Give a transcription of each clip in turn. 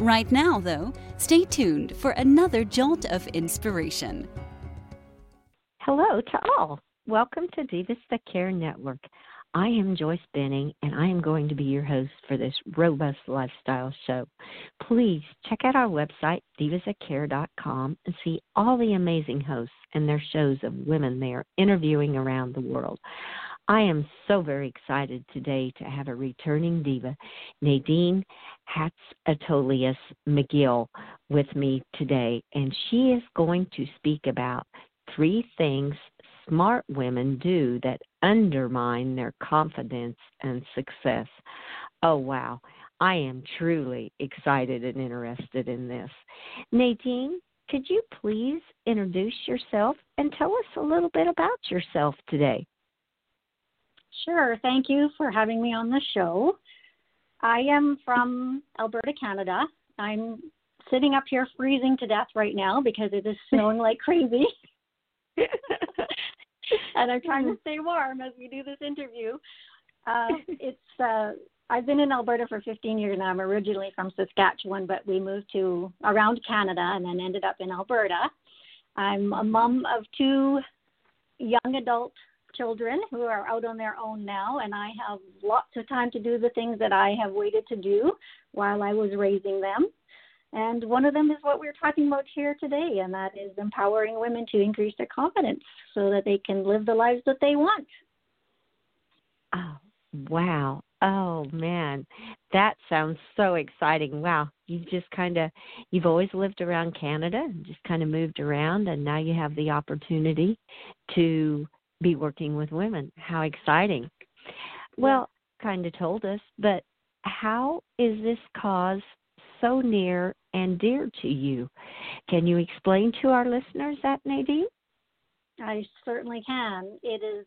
Right now, though, stay tuned for another jolt of inspiration. Hello to all. Welcome to Divas That Care Network. I am Joyce Benning, and I am going to be your host for this robust lifestyle show. Please check out our website, divasthatcare.com, and see all the amazing hosts and their shows of women they are interviewing around the world. I am so very excited today to have a returning diva, Nadine Hatzatolius McGill, with me today, and she is going to speak about three things smart women do that undermine their confidence and success. Oh, wow. I am truly excited and interested in this. Nadine, could you please introduce yourself and tell us a little bit about yourself today? Sure. Thank you for having me on the show. I am from Alberta, Canada. I'm sitting up here freezing to death right now because it is snowing like crazy. and I'm trying to stay warm as we do this interview. Uh, it's uh, I've been in Alberta for 15 years now. I'm originally from Saskatchewan, but we moved to around Canada and then ended up in Alberta. I'm a mom of two young adult children who are out on their own now, and I have lots of time to do the things that I have waited to do while I was raising them. And one of them is what we're talking about here today, and that is empowering women to increase their confidence so that they can live the lives that they want. Oh, wow. Oh man, that sounds so exciting. Wow, you've just kind of you've always lived around Canada and just kind of moved around and now you have the opportunity to be working with women. How exciting. Well, kind of told us, but how is this cause so near and dear to you? Can you explain to our listeners that, Nadine? I certainly can. It is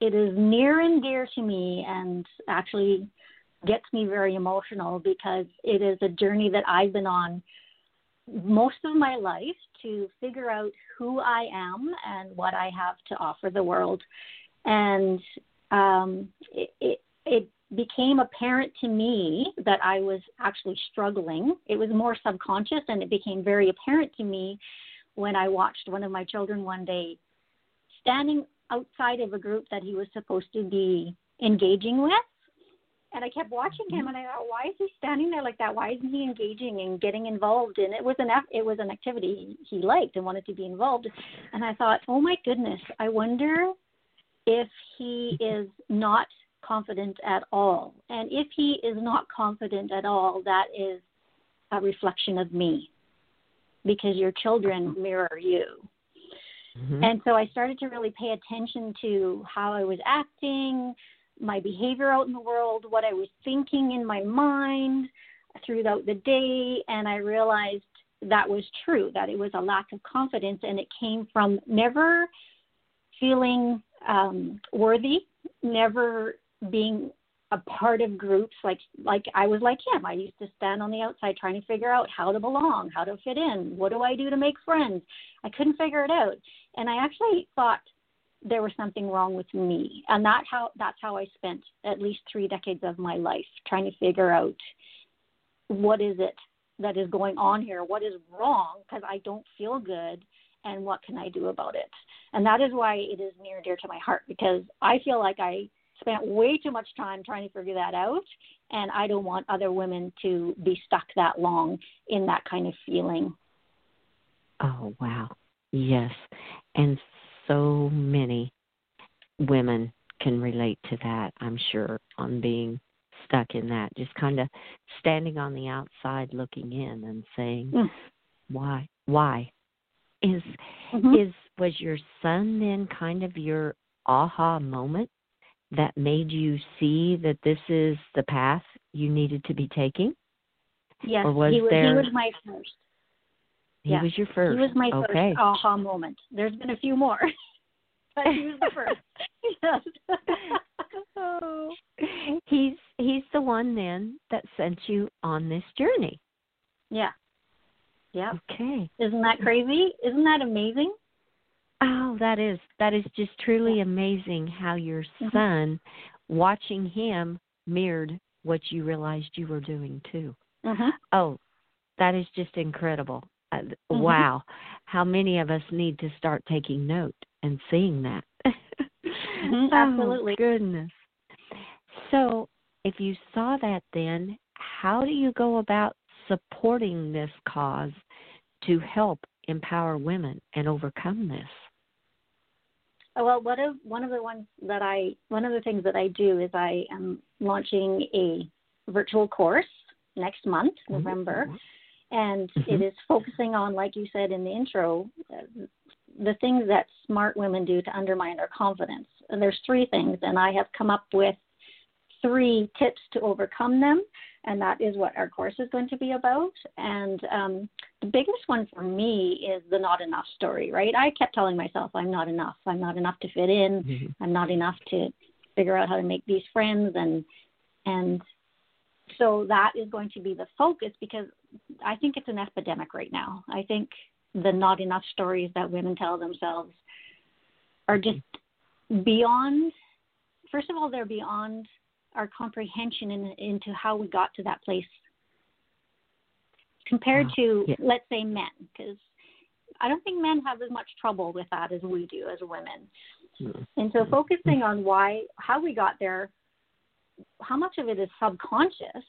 it is near and dear to me and actually gets me very emotional because it is a journey that I've been on most of my life to figure out who I am and what I have to offer the world. And um, it, it, it became apparent to me that I was actually struggling. It was more subconscious, and it became very apparent to me when I watched one of my children one day standing outside of a group that he was supposed to be engaging with and I kept watching him, mm-hmm. and I thought, why is he standing there like that? Why isn't he engaging and getting involved? And it was an it was an activity he liked and wanted to be involved. And I thought, oh my goodness, I wonder if he is not confident at all. And if he is not confident at all, that is a reflection of me, because your children mirror you. Mm-hmm. And so I started to really pay attention to how I was acting, my behavior out in the world, what I was thinking in my mind throughout the day, and I realized that was true, that it was a lack of confidence, and it came from never feeling um, worthy, never being a part of groups like like I was like him. I used to stand on the outside trying to figure out how to belong, how to fit in, what do I do to make friends. I couldn't figure it out. And I actually thought there was something wrong with me. And that how that's how i spent at least three decades of my life trying to figure out what is it that is going on here? What is wrong? Because i don't feel good and what can i do about it? And that is why it is near and dear to my heart because i feel like i spent way too much time trying to figure that out and i don't want other women to be stuck that long in that kind of feeling. Oh wow. Yes. And so many women can relate to that, I'm sure, on being stuck in that. Just kind of standing on the outside looking in and saying, mm. Why? Why? Is mm-hmm. is was your son then kind of your aha moment that made you see that this is the path you needed to be taking? Yes, or was he, was, there... he was my first. He yeah. was your first. He was my okay. first aha moment. There's been a few more, but he was the first. oh, he's he's the one then that sent you on this journey. Yeah. Yeah. Okay. Isn't that crazy? Isn't that amazing? Oh, that is that is just truly amazing how your Mm-hmm. son watching him mirrored what you realized you were doing too. Mhm. Oh, that is just incredible. Uh, Mhm. Wow. How many of us need to start taking note and seeing that? Mhm, absolutely. Oh, goodness. So, if you saw that then, how do you go about supporting this cause to help empower women and overcome this? Oh, Well, one of one of the ones that I one of the things that I do is I am launching a virtual course next month, November, and Mhm. it is focusing on, like you said in the intro, uh, the things that smart women do to undermine their confidence. And there's three things, and I have come up with three tips to overcome them, and that is what our course is going to be about. And um, the biggest one for me is the not enough story, right? I kept telling myself, I'm not enough. I'm not enough to fit in. Mhm. I'm not enough to figure out how to make these friends and and so that is going to be the focus because I think it's an epidemic right now. I think the not enough stories that women tell themselves are just beyond first of all they're beyond our comprehension in, into how we got to that place compared Wow. to Yeah. let's say men because I don't think men have as much trouble with that as we do as women. Mhm. And so focusing on why how we got there, how much of it is subconscious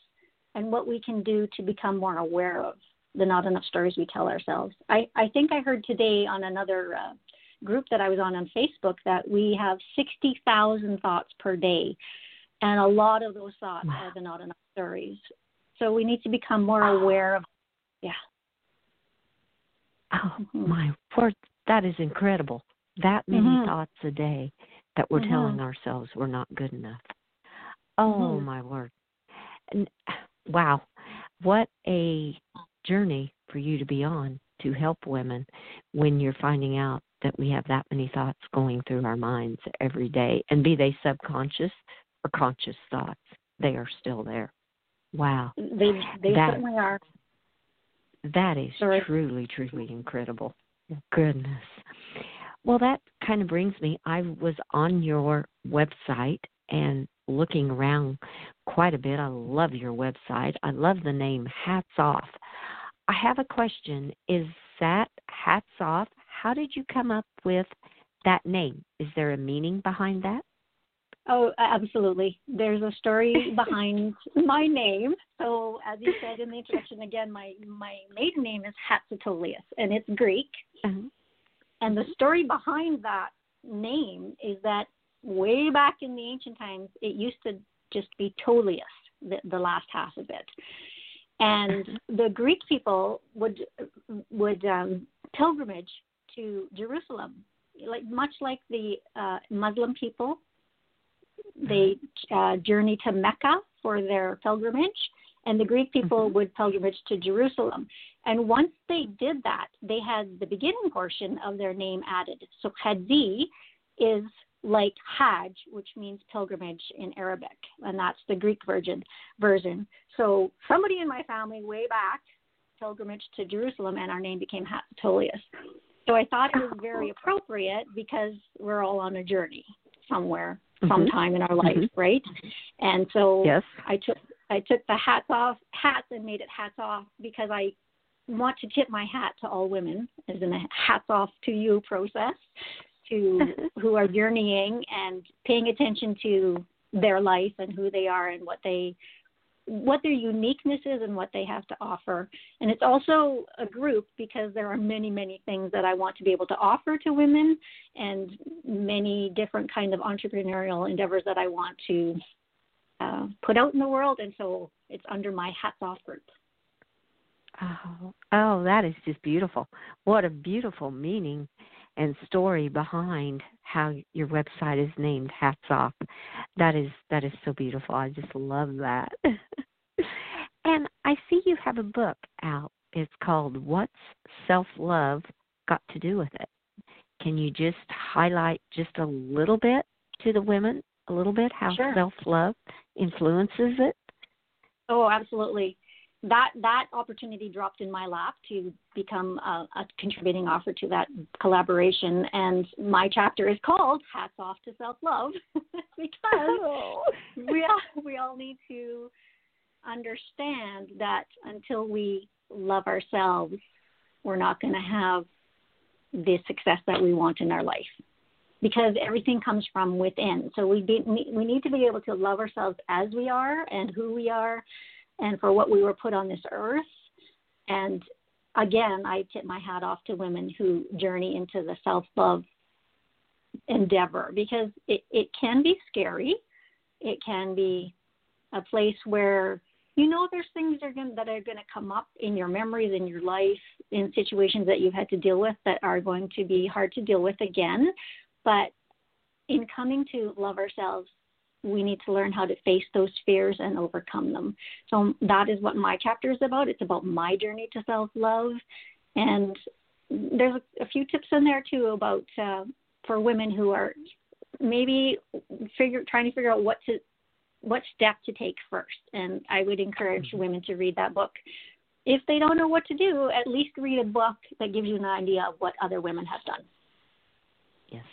and what we can do to become more aware of the not enough stories we tell ourselves. I, I think I heard today on another uh, group that I was on on Facebook that we have 60,000 thoughts per day. And a lot of those thoughts Wow. are the not enough stories. So we need to become more aware of, yeah. Oh Mhm. my word, that is incredible. That many Mhm. thoughts a day that we're Mhm. telling ourselves we're not good enough. Oh Mhm. my word. And wow, what a journey for you to be on to help women when you're finding out that we have that many thoughts going through our minds every day and be they subconscious or conscious thoughts, they are still there. Wow. They, they That- certainly are. That is Sorry. truly, truly incredible. Goodness. Well, that kind of brings me. I was on your website and looking around quite a bit. I love your website. I love the name Hats Off. I have a question. Is that Hats Off? How did you come up with that name? Is there a meaning behind that? Oh, absolutely. There's a story behind my name. So, as you said in the introduction, again, my my maiden name is Hatsatolius, and it's Greek. Uh-huh. And the story behind that name is that way back in the ancient times, it used to just be Tolius, the, the last half of it. And the Greek people would would um, pilgrimage to Jerusalem, like much like the uh, Muslim people. They uh, journey to Mecca for their pilgrimage, and the Greek people Mhm. would pilgrimage to Jerusalem. And once they did that, they had the beginning portion of their name added. So Hadzi is like Hajj, which means pilgrimage in Arabic, and that's the Greek version. Version. So somebody in my family way back pilgrimage to Jerusalem, and our name became Hatsatolius. So I thought it was very appropriate because we're all on a journey somewhere, Mhm. sometime in our life, Mhm. right? And so Yes. I took I took the hats off hats and made it hats off because I want to tip my hat to all women as in a hats off to you process to who are journeying and paying attention to their life and who they are and what they what their uniqueness is and what they have to offer. And it's also a group because there are many, many things that I want to be able to offer to women and many different kind of entrepreneurial endeavors that I want to uh, put out in the world. And so it's under my hats off group. Oh, oh, that is just beautiful. What a beautiful meaning and story behind how your website is named Hats Off. That is that is so beautiful. I just love that. and I see you have a book out It's called What's Self Love Got to Do with It? Can you just highlight just a little bit to the women, a little bit, how sure. self love influences it? Oh, absolutely that that opportunity dropped in my lap to become a, a, contributing offer to that collaboration and my chapter is called hats off to self love because oh. we all, we all need to understand that until we love ourselves we're not going to have the success that we want in our life because everything comes from within so we be, we need to be able to love ourselves as we are and who we are and for what we were put on this earth. And again, I tip my hat off to women who journey into the self love endeavor because it, it can be scary. It can be a place where you know there's things that are going that are going to come up in your memories in your life in situations that you've had to deal with that are going to be hard to deal with again but in coming to love ourselves we need to learn how to face those fears and overcome them. So that is what my chapter is about. It's about my journey to self love, and there's a, a, few tips in there too about uh, for women who are maybe figure trying to figure out what to what step to take first. And I would encourage mm-hmm. women to read that book. If they don't know what to do, at least read a book that gives you an idea of what other women have done. Yes,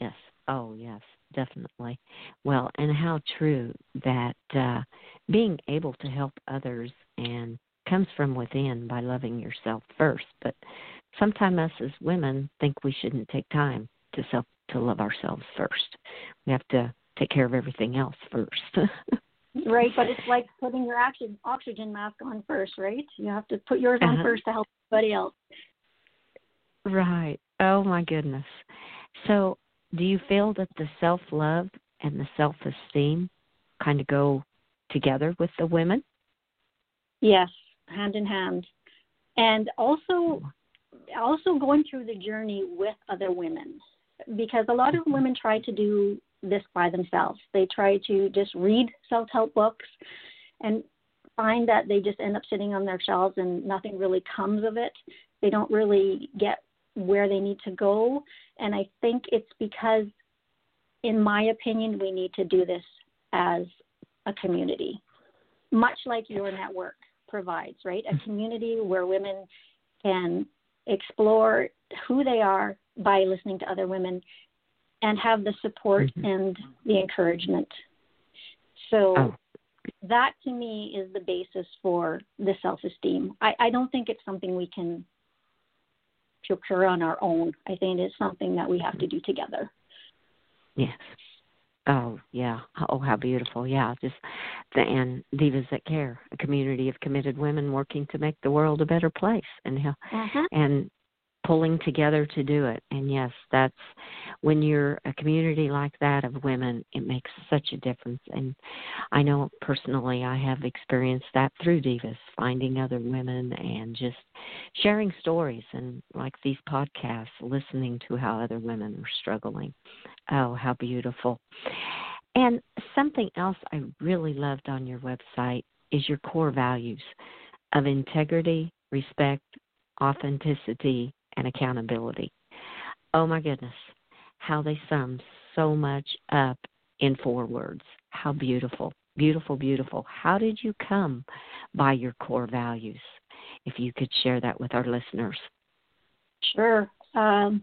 yes. Oh, yes definitely. Well, and how true that uh, being able to help others and comes from within by loving yourself first. But sometimes us as women think we shouldn't take time to self to love ourselves first. We have to take care of everything else first. right, but it's like putting your oxygen oxygen mask on first, right? You have to put yours on uh-huh. first to help everybody else. Right. Oh my goodness. So do you feel that the self love and the self esteem kind of go together with the women? Yes, hand in hand. And also also going through the journey with other women because a lot of women try to do this by themselves. They try to just read self-help books and find that they just end up sitting on their shelves and nothing really comes of it. They don't really get where they need to go. And I think it's because, in my opinion, we need to do this as a community, much like your network provides, right? A community where women can explore who they are by listening to other women and have the support mm-hmm. and the encouragement. So oh. that to me is the basis for the self esteem. I, I don't think it's something we can occur on our own. I think it's something that we have to do together. Yes. Oh yeah. Oh how beautiful. Yeah. Just the and Divas That Care, a community of committed women working to make the world a better place and uh-huh. and pulling together to do it. And yes, that's when you're a community like that of women, it makes such a difference. And I know personally I have experienced that through Divas, finding other women and just sharing stories and like these podcasts, listening to how other women are struggling. Oh, how beautiful. And something else I really loved on your website is your core values of integrity, respect, authenticity, and accountability. Oh my goodness, how they sum so much up in four words. How beautiful, beautiful, beautiful. How did you come by your core values? If you could share that with our listeners. Sure. Um,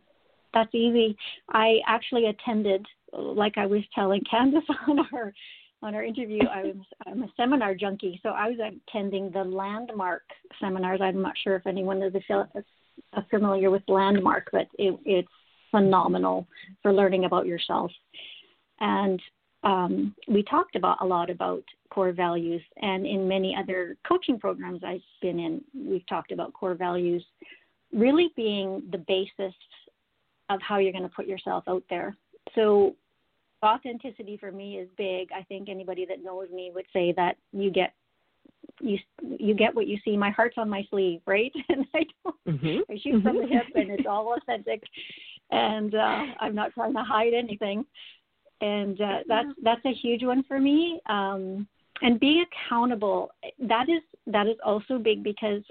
that's easy. I actually attended, like I was telling Candace on our on our interview, I was I'm a seminar junkie, so I was attending the landmark seminars. I'm not sure if anyone is familiar with Landmark, but it, it's phenomenal for learning about yourself. And um, we talked about a lot about core values, and in many other coaching programs I've been in, we've talked about core values really being the basis of how you're going to put yourself out there. So authenticity for me is big. I think anybody that knows me would say that you get you you get what you see. My heart's on my sleeve, right? And I don't mm-hmm. I shoot from the hip, and it's all authentic, and uh, I'm not trying to hide anything. And uh, that's that's a huge one for me. Um, and being accountable that is that is also big because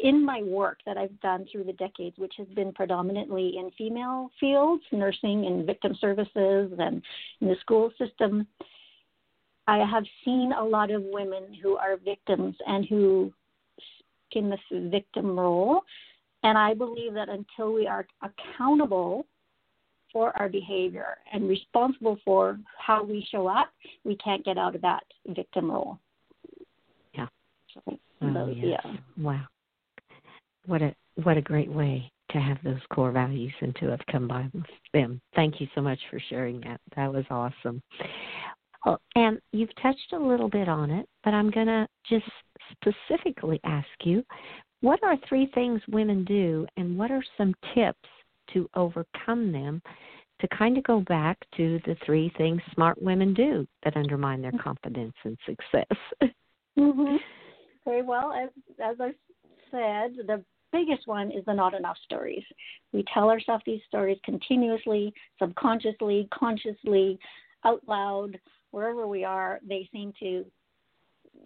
in my work that I've done through the decades, which has been predominantly in female fields, nursing and victim services, and in the school system, I have seen a lot of women who are victims and who in the victim role. And I believe that until we are accountable for our behavior and responsible for how we show up, we can't get out of that victim role. Yeah. So, oh, yes. yeah. Wow. What a what a great way to have those core values and to have come by them. Thank you so much for sharing that. That was awesome. And you've touched a little bit on it, but I'm going to just specifically ask you what are three things women do, and what are some tips to overcome them to kind of go back to the three things smart women do that undermine their confidence and success? mm-hmm. Very well. As, as I said, the biggest one is the not enough stories. We tell ourselves these stories continuously, subconsciously, consciously, out loud, wherever we are. They seem to,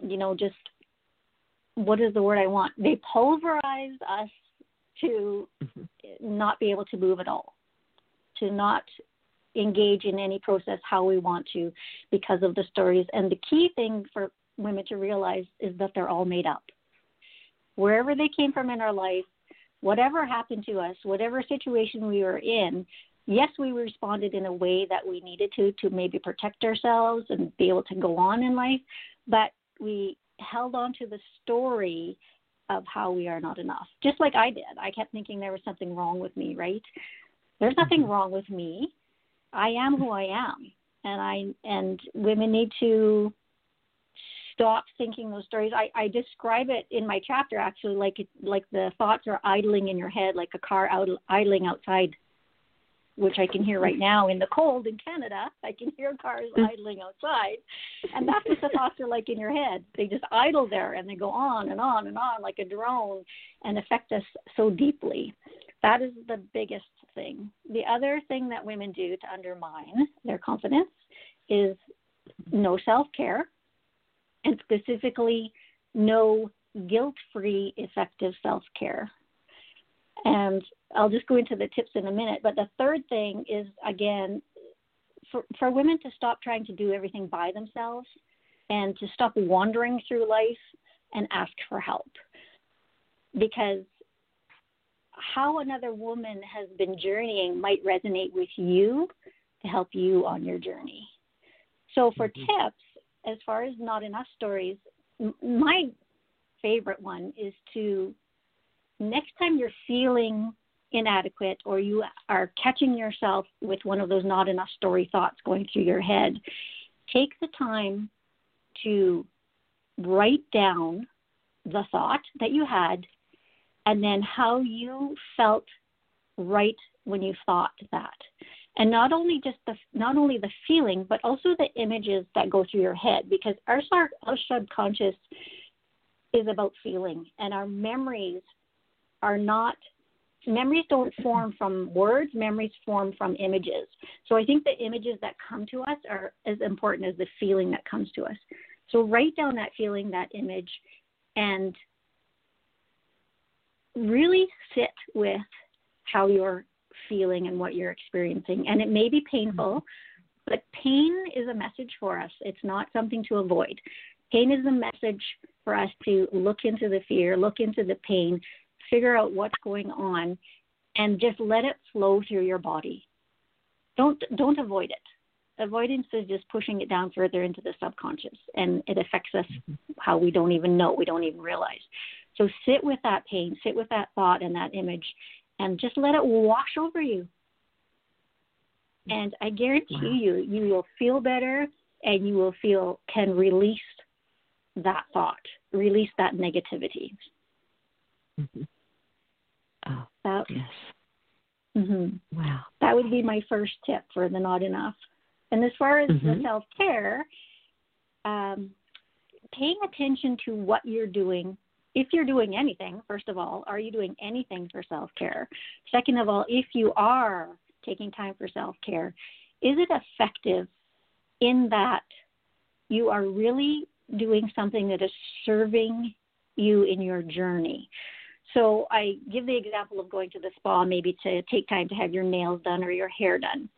you know, just what is the word I want? They pulverize us to mm-hmm. not be able to move at all, to not engage in any process how we want to because of the stories. And the key thing for women to realize is that they're all made up. Wherever they came from in our life, whatever happened to us, whatever situation we were in, yes, we responded in a way that we needed to to maybe protect ourselves and be able to go on in life, but we held on to the story of how we are not enough. Just like I did. I kept thinking there was something wrong with me, right? There's nothing mm-hmm. wrong with me. I am who I am. And I and women need to stop thinking those stories. I, I describe it in my chapter actually like it, like the thoughts are idling in your head like a car out, idling outside which I can hear right now in the cold in Canada. I can hear cars mm. idling outside. And that's what the thoughts are like in your head. They just idle there and they go on and on and on like a drone and affect us so deeply. That is the biggest thing. The other thing that women do to undermine their confidence is no self care and specifically no guilt free effective self care. And I'll just go into the tips in a minute. But the third thing is, again, for, for women to stop trying to do everything by themselves and to stop wandering through life and ask for help. Because how another woman has been journeying might resonate with you to help you on your journey. So, for mm-hmm. tips, as far as not enough stories, my favorite one is to next time you're feeling inadequate or you are catching yourself with one of those not enough story thoughts going through your head, take the time to write down the thought that you had and then how you felt right when you thought that. And not only just the not only the feeling but also the images that go through your head because our our subconscious is about feeling and our memories are not memories don't form from words memories form from images. So i think the images that come to us are as important as the feeling that comes to us. So write down that feeling that image and really sit with how you're feeling and what you're experiencing. And it may be painful but pain is a message for us. It's not something to avoid. Pain is a message for us to look into the fear look into the pain figure out what's going on and just let it flow through your body. Don't don't avoid it. Avoidance is just pushing it down further into the subconscious and it affects us how we don't even know, we don't even realize. So sit with that pain, sit with that thought and that image and just let it wash over you. And I guarantee wow. you you will feel better and you will feel can release that thought, release that negativity. Mm-hmm. Yes. Mm-hmm. Wow. That would be my first tip for the not enough. And as far as mm-hmm. the self care, um, paying attention to what you're doing. If you're doing anything, first of all, are you doing anything for self care? Second of all, if you are taking time for self care, is it effective in that you are really doing something that is serving you in your journey? So I give the example of going to the spa, maybe to take time to have your nails done or your hair done.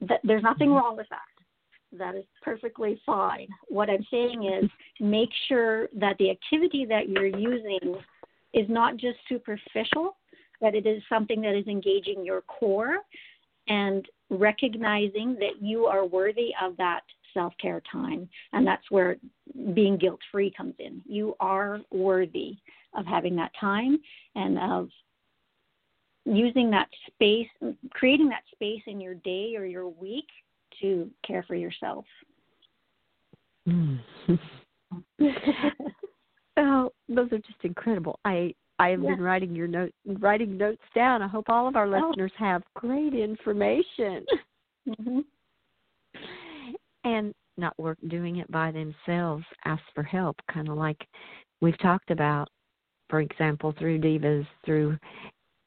That, there's nothing mm-hmm. wrong with that. That is perfectly fine. What I'm saying is make sure that the activity that you're using is not just superficial, that it is something that is engaging your core and recognizing that you are worthy of that self care time. And that's where being guilt free comes in. You are worthy of having that time and of using that space, creating that space in your day or your week to care for yourself. Mm. oh, those are just incredible. I I have been writing your note writing notes down. I hope all of our oh. listeners have great information. Mm-hmm. And not work doing it by themselves, ask for help, kind of like we've talked about, for example, through divas, through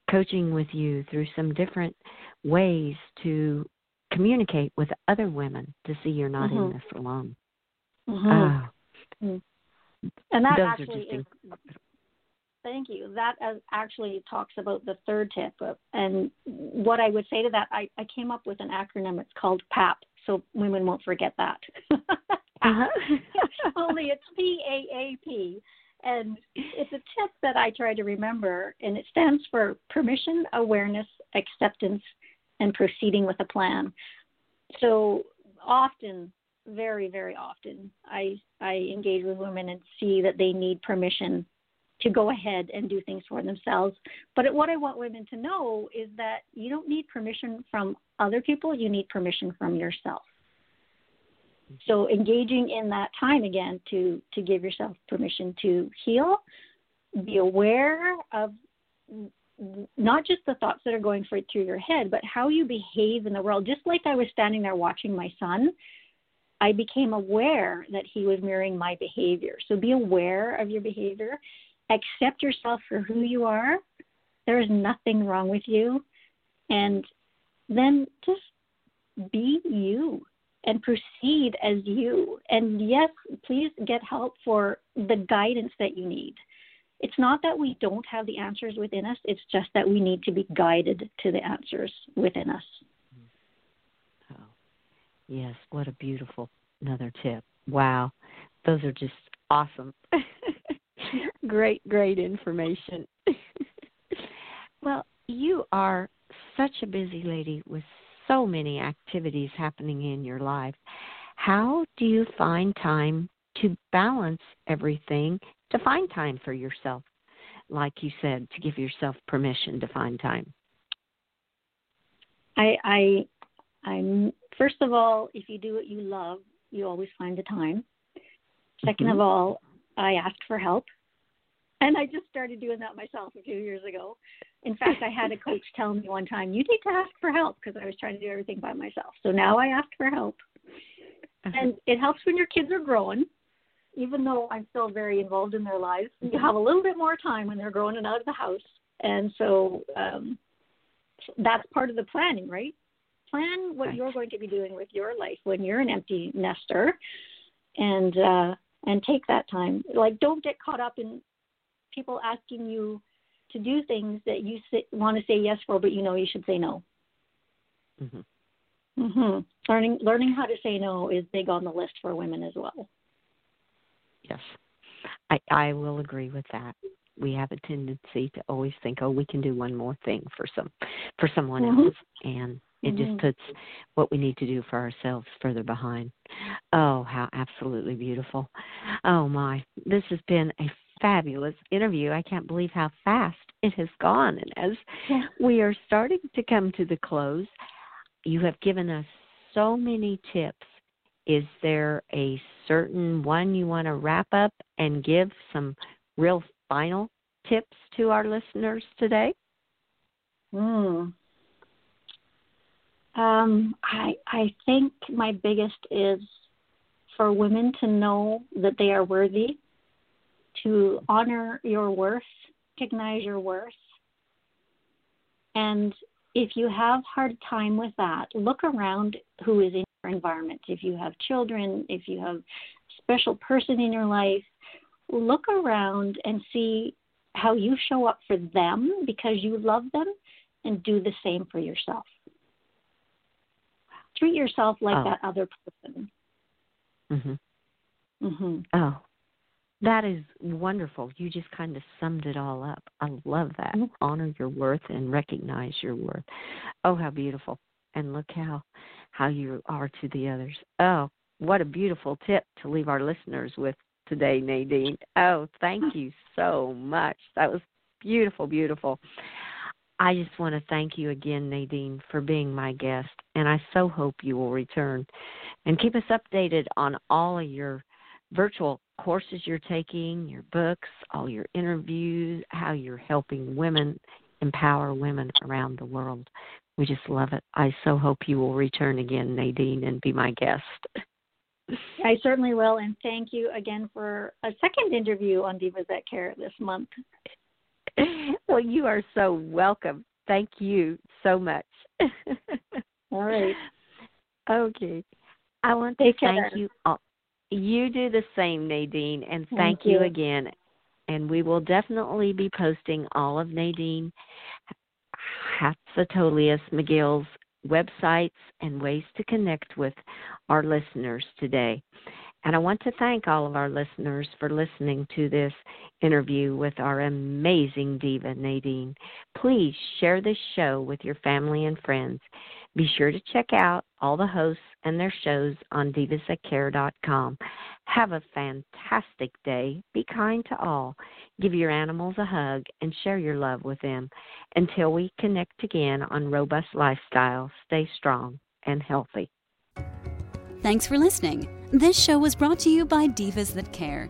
coaching with you, through some different ways to communicate with other women to see you're not mm-hmm. in this alone. Mm-hmm. Uh, and that actually is, thank you. That actually talks about the third tip. And what I would say to that, I, I came up with an acronym. It's called PAP, so women won't forget that. uh-huh. Only it's P A A P. And it's a tip that I try to remember, and it stands for permission, awareness, acceptance, and proceeding with a plan. So often, very, very often, I, I engage with women and see that they need permission to go ahead and do things for themselves. But what I want women to know is that you don't need permission from other people, you need permission from yourself. So engaging in that time again to to give yourself permission to heal, be aware of not just the thoughts that are going through your head, but how you behave in the world. Just like I was standing there watching my son, I became aware that he was mirroring my behavior. So be aware of your behavior accept yourself for who you are. There is nothing wrong with you. And then just be you and proceed as you. And yes, please get help for the guidance that you need. It's not that we don't have the answers within us, it's just that we need to be guided to the answers within us. Oh, yes, what a beautiful another tip. Wow, those are just awesome. great, great information. well, you are such a busy lady with so many activities happening in your life. How do you find time to balance everything, to find time for yourself? Like you said, to give yourself permission to find time. I, I, I'm first of all, if you do what you love, you always find the time. 2nd mm-hmm. of all, I ask for help. And I just started doing that myself a few years ago. In fact, I had a coach tell me one time, you need to ask for help because I was trying to do everything by myself. So now I ask for help. Uh-huh. And it helps when your kids are growing. Even though I'm still very involved in their lives, you have a little bit more time when they're growing and out of the house. And so um, that's part of the planning, right? Plan what you're going to be doing with your life when you're an empty nester, and uh, and take that time. Like, don't get caught up in people asking you to do things that you want to say yes for, but you know you should say no. Mhm. Mhm. Learning learning how to say no is big on the list for women as well. Yes, I I will agree with that. We have a tendency to always think, oh, we can do one more thing for some for someone mm-hmm. else, and it mm-hmm. just puts what we need to do for ourselves further behind. Oh, how absolutely beautiful. Oh my, this has been a fabulous interview. I can't believe how fast it has gone. And as yeah. we are starting to come to the close, you have given us so many tips. Is there a certain one you want to wrap up and give some real final tips to our listeners today? Hmm. Um, I I think my biggest is for women to know that they are worthy to honor your worth, recognize your worth. And if you have hard time with that, look around who is in your environment. If you have children, if you have a special person in your life, look around and see how you show up for them because you love them and do the same for yourself. Treat yourself like oh. that other person. Mhm. Mhm. Oh. That is wonderful. You just kind of summed it all up. I love that. Mm-hmm. Honor your worth and recognize your worth. Oh, how beautiful. And look how how you are to the others. Oh, what a beautiful tip to leave our listeners with today, Nadine. Oh, thank you so much. That was beautiful, beautiful. I just want to thank you again, Nadine, for being my guest, and I so hope you will return and keep us updated on all of your virtual courses you're taking, your books, all your interviews, how you're helping women empower women around the world. We just love it. I so hope you will return again, Nadine, and be my guest. I certainly will, and thank you again for a second interview on Divas That Care this month. Well, you are so welcome. Thank you so much. All right. Okay. I want to Take thank care. you all. You do the same, Nadine, and thank, Thank you you. again. And we will definitely be posting all of Nadine Hatzatolius McGill's websites and ways to connect with our listeners today. And I want to thank all of our listeners for listening to this interview with our amazing diva, Nadine. Please share this show with your family and friends. Be sure to check out all the hosts and their shows on divasthatcare.com. Have a fantastic day. Be kind to all. Give your animals a hug and share your love with them. Until we connect again on Robust Lifestyle, stay strong and healthy. Thanks for listening. This show was brought to you by Divas That Care.